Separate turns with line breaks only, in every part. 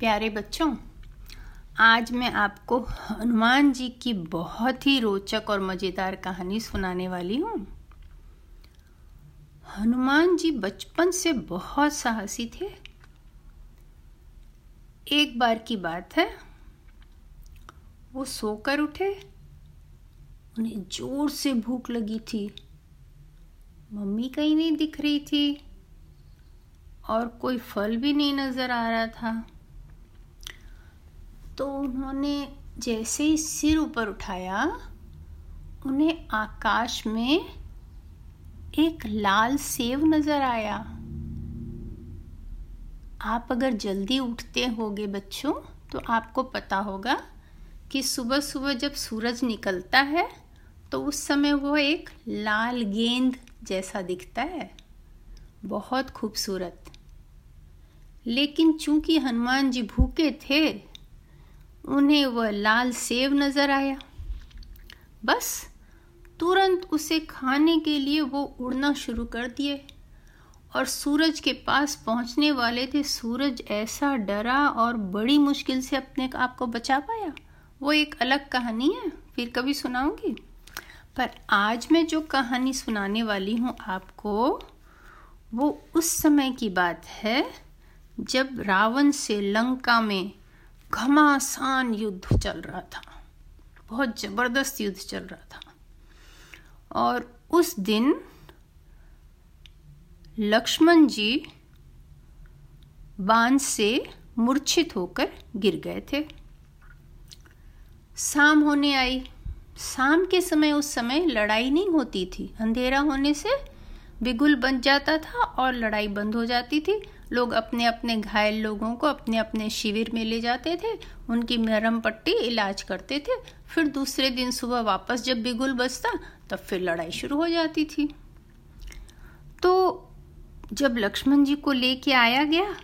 प्यारे बच्चों, आज मैं आपको हनुमान जी की बहुत ही रोचक और मज़ेदार कहानी सुनाने वाली हूँ। हनुमान जी बचपन से बहुत साहसी थे। एक बार की बात है, वो सोकर उठे, उन्हें ज़ोर से भूख लगी थी। मम्मी कहीं नहीं दिख रही थी और कोई फल भी नहीं नज़र आ रहा था। तो उन्होंने जैसे ही सिर ऊपर उठाया, उन्हें आकाश में एक लाल सेव नज़र आया। आप अगर जल्दी उठते होगे बच्चों तो आपको पता होगा कि सुबह सुबह जब सूरज निकलता है तो उस समय वो एक लाल गेंद जैसा दिखता है। बहुत खूबसूरत। लेकिन चूँकि हनुमान जी भूखे थे उन्हें वह लाल सेब नज़र आया। बस, तुरंत उसे खाने के लिए वो उड़ना शुरू कर दिए और सूरज के पास पहुँचने वाले थे। सूरज ऐसा डरा और बड़ी मुश्किल से अपने आप को बचा पाया। वो एक अलग कहानी है, फिर कभी सुनाऊँगी? पर आज मैं जो कहानी सुनाने वाली हूँ आपको, वो उस समय की बात है, जब रावण से लंका में घमासान युद्ध चल रहा था। बहुत ज़बरदस्त युद्ध चल रहा था। और उस दिन लक्ष्मण जी बाँध से मूर्छित होकर गिर गए थे। शाम होने आई। शाम के समय उस समय लड़ाई नहीं होती थी। अंधेरा होने से बिगुल बन जाता था और लड़ाई बंद हो जाती थी। लोग अपने अपने घायल लोगों को अपने अपने शिविर में ले जाते थे, उनकी मरम पट्टी इलाज करते थे। फिर दूसरे दिन सुबह वापस जब बिगुल बजता, तब फिर लड़ाई शुरू हो जाती थी। तो जब लक्ष्मण जी को लेके आया गया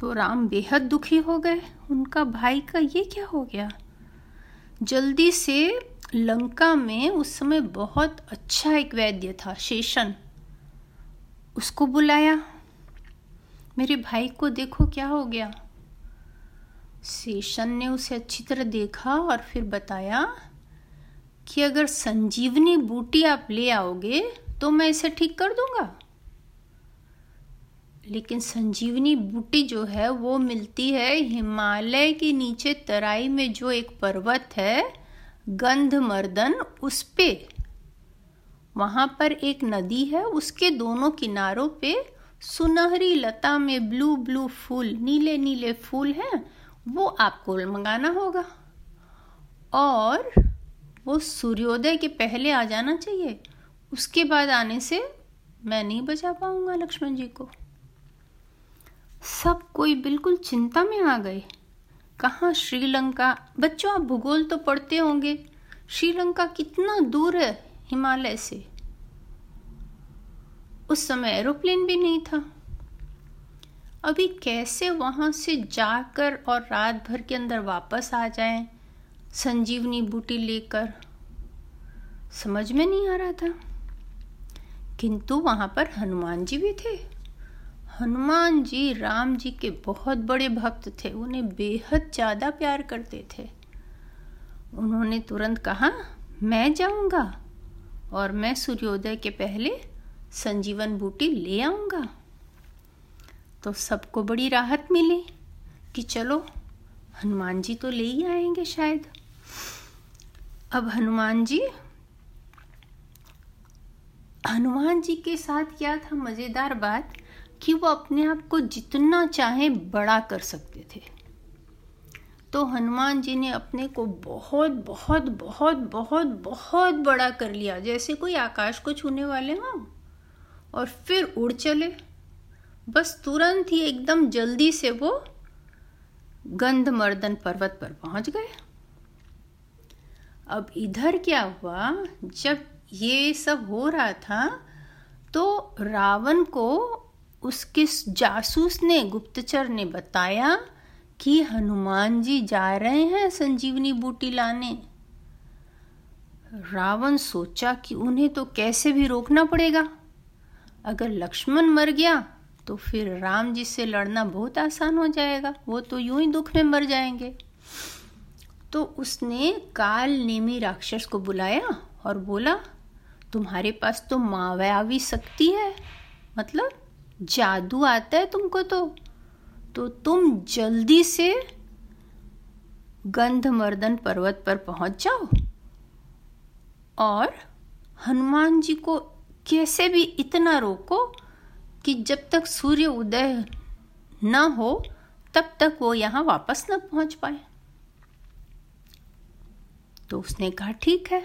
तो राम बेहद दुखी हो गए। उनका भाई का ये क्या हो गया? जल्दी से लंका में उस समय बहुत अच्छा एक वैद्य था, शेषन। उसको बुलाया। मेरे भाई को देखो क्या हो गया। शेषन ने उसे अच्छी तरह देखा और फिर बताया कि अगर संजीवनी बूटी आप ले आओगे तो मैं इसे ठीक कर दूँगा। लेकिन संजीवनी बूटी जो है वो मिलती है हिमालय के नीचे तराई में जो एक पर्वत है, गंधमर्दन, उस पे। वहाँ पर एक नदी है, उसके दोनों किनारों पे सुनहरी लता में ब्लू ब्लू फूल, नीले नीले फूल हैं, वो आपको मंगाना होगा। और वो सूर्योदय के पहले आ जाना चाहिए। उसके बाद आने से मैं नहीं बचा पाऊँगा लक्ष्मण जी को। सब कोई बिल्कुल चिंता में आ गए। कहाँ श्रीलंका? बच्चों, आप भूगोल तो पढ़ते होंगे। श्रीलंका कितना दूर है हिमालय से। उस समय एरोप्लेन भी नहीं था। अभी कैसे वहाँ से जाकर और रात भर के अंदर वापस आ जाएँ, संजीवनी बूटी लेकर? समझ में नहीं आ रहा था। किंतु वहाँ पर हनुमान जी भी थे। हनुमान जी, राम जी के बहुत बड़े भक्त थे। उन्हें बेहद ज़्यादा प्यार करते थे। उन्होंने तुरंत कहा, मैं जाऊँगा और मैं सूर्योदय के पहले संजीवन बूटी ले आऊँगा। तो सबको बड़ी राहत मिली कि चलो, हनुमान जी तो ले ही आएँगे शायद। अब हनुमान जी हनुमान जी के साथ क्या था मज़ेदार बात कि वो अपने आप को जितना चाहे बड़ा कर सकते थे। तो हनुमान जी ने अपने को बहुत बहुत बहुत बहुत बहुत बड़ा कर लिया। जैसे कोई आकाश को छूने वाले हों और फिर उड़ चले। बस तुरंत ही एकदम जल्दी से वो गंधमर्दन पर्वत पर पहुँच गए। अब इधर क्या हुआ? जब ये सब हो रहा था तो रावण को उसके जासूस ने, गुप्तचर ने बताया कि हनुमान जी जा रहे हैं संजीवनी बूटी लाने। रावण सोचा कि उन्हें तो कैसे भी रोकना पड़ेगा। अगर लक्ष्मण मर गया तो फिर राम जी से लड़ना बहुत आसान हो जाएगा। वो तो यूँ ही दुख में मर जाएँगे। तो उसने काल नेमी राक्षस को बुलाया और बोला, तुम्हारे पास तो मायावी शक्ति है। मतलब जादू आता है तुमको तो। तो तुम जल्दी से गंधमर्दन पर्वत पर पहुँच जाओ और हनुमान जी को कैसे भी इतना रोको कि जब तक सूर्य उदय न हो, तब तक वो यहाँ वापस न पहुँच पाए। तो उसने कहा, ठीक है।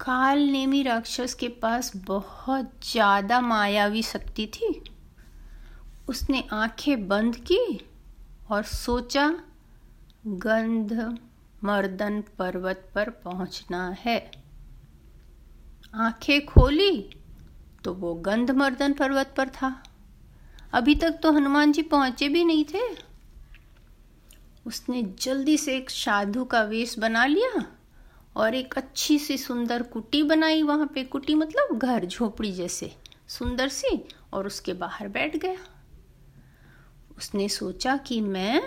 काल नेमी राक्षस के पास बहुत ज़्यादा मायावी शक्ति थी। उसने आँखें बंद की और सोचा गंध मर्दन पर्वत पर पहुँचना है। आँखें खोली तो वो गंधमर्दन पर्वत पर था। अभी तक तो हनुमान जी पहुँचे भी नहीं थे। उसने जल्दी से एक साधु का वेश बना लिया और एक अच्छी सी सुंदर कुटी बनाई वहाँ पे। कुटी मतलब घर, झोपड़ी जैसे, सुंदर सी, और उसके बाहर बैठ गया। उसने सोचा कि मैं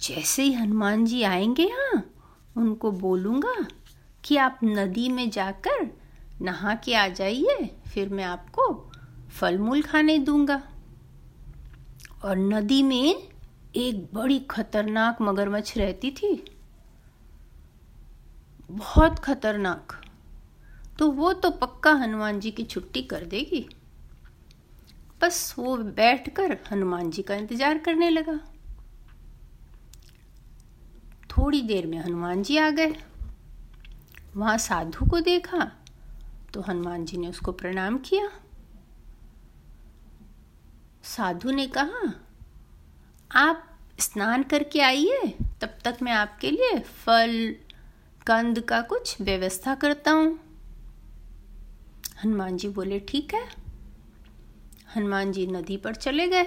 जैसे ही हनुमान जी आएँगे यहाँ, उनको बोलूँगा कि आप नदी में जाकर नहा के आ जाइए, फिर मैं आपको फल मूल खाने दूँगा। और नदी में एक बड़ी खतरनाक मगरमच्छ रहती थी। बहुत खतरनाक। तो वो तो पक्का हनुमान जी की छुट्टी कर देगी। बस वो बैठकर हनुमान जी का इंतज़ार करने लगा। थोड़ी देर में हनुमान जी आ गए। वहाँ साधु को देखा तो हनुमान जी ने उसको प्रणाम किया। साधु ने कहा, आप स्नान करके आइए, तब तक मैं आपके लिए फल, कंद का कुछ व्यवस्था करता हूँ। हनुमान जी बोले, ठीक है। हनुमान जी नदी पर चले गए।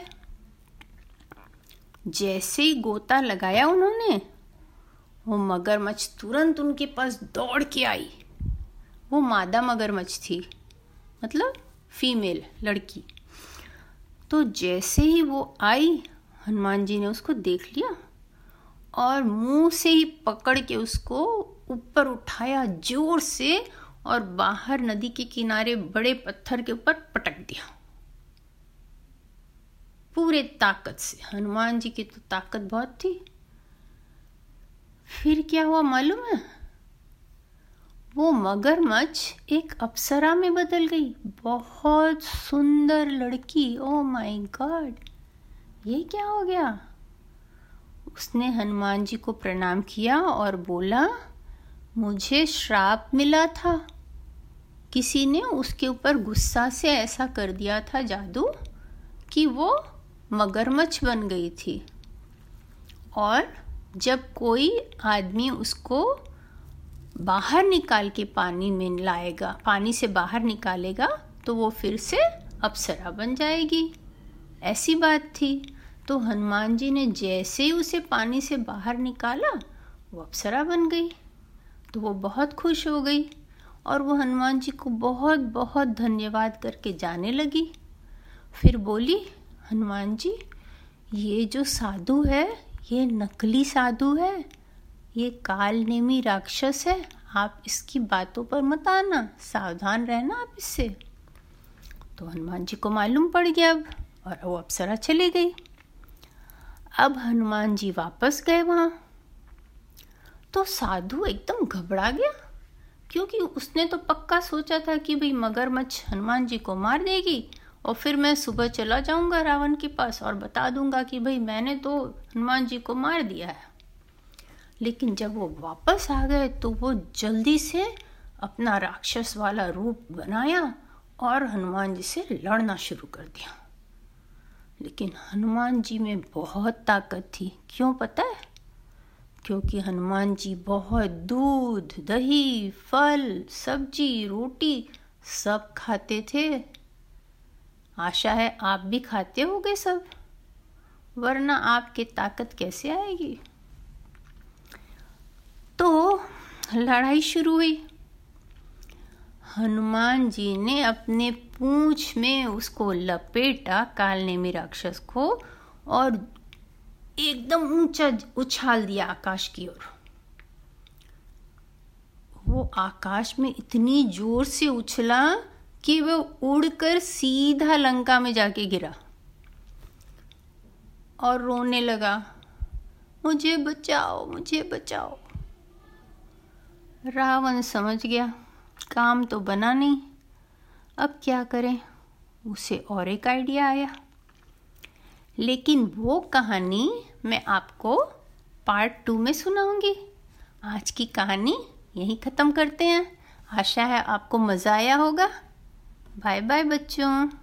जैसे ही गोता लगाया उन्होंने वो मगरमच्छ तुरंत उनके पास दौड़ के आई। वो मादा मगरमच्छ थी मतलब फीमेल लड़की। तो जैसे ही वो आई, हनुमान जी ने उसको देख लिया और मुँह से ही पकड़ के उसको ऊपर उठाया ज़ोर से और बाहर नदी के किनारे बड़े पत्थर के ऊपर पटक दिया। पूरे ताकत से, हनुमान जी की तो ताकत बहुत थी। फिर क्या हुआ मालूम है? वो मगरमच्छ एक अप्सरा में बदल गई। बहुत सुंदर लड़की। ओ माय गॉड ये क्या हो गया? उसने हनुमान जी को प्रणाम किया और बोला, मुझे श्राप मिला था। किसी ने उसके ऊपर गुस्सा से ऐसा कर दिया था जादू कि वो मगरमच्छ बन गई थी। और जब कोई आदमी उसको बाहर निकाल के पानी में लाएगा, पानी से बाहर निकालेगा तो वो फिर से अप्सरा बन जाएगी। ऐसी बात थी। तो हनुमान जी ने जैसे ही उसे पानी से बाहर निकाला, वो अप्सरा बन गई। तो वो बहुत खुश हो गई और वो हनुमान जी को बहुत बहुत धन्यवाद करके जाने लगी। फिर बोली, हनुमान जी, ये जो साधु है ये नकली साधु है, ये काल नेमी राक्षस है, आप इसकी बातों पर मत आना, सावधान रहना आप इससे। तो हनुमान जी को मालूम पड़ गया अब, और वो अप्सरा चली गई। अब हनुमान जी वापस गए वहाँ। तो साधु एकदम घबरा गया, क्योंकि उसने तो पक्का सोचा था कि भाई मगरमच्छ हनुमान जी को मार देगी और फिर मैं सुबह चला जाऊँगा रावण के पास और बता दूँगा कि भाई मैंने तो हनुमान जी को मार दिया है। लेकिन जब वो वापस आ गए तो वो जल्दी से अपना राक्षस वाला रूप बनाया और हनुमान जी से लड़ना शुरू कर दिया। लेकिन हनुमान जी में बहुत ताकत थी। क्यों पता है? क्योंकि हनुमान जी बहुत दूध, दही, फल, सब्ज़ी, रोटी सब खाते थे। आशा है आप भी खाते होगे सब। वरना आपकी ताकत कैसे आएगी? तो लड़ाई शुरू हुई। हनुमान जी ने अपने पूंछ में उसको लपेटा काल कालनेमी राक्षस को और एकदम ऊँचा उछाल दिया आकाश की ओर। वो आकाश में इतनी ज़ोर से उछला कि वो उड़कर सीधा लंका में जाके गिरा। और रोने लगा, मुझे बचाओ मुझे बचाओ। रावण समझ गया, काम तो बना नहीं। अब क्या करें? उसे और एक आइडिया आया। लेकिन वो कहानी मैं आपको पार्ट टू में सुनाऊँगी। आज की कहानी यहीं ख़त्म करते हैं। आशा है आपको मज़ा आया होगा। बाय बाय बच्चों।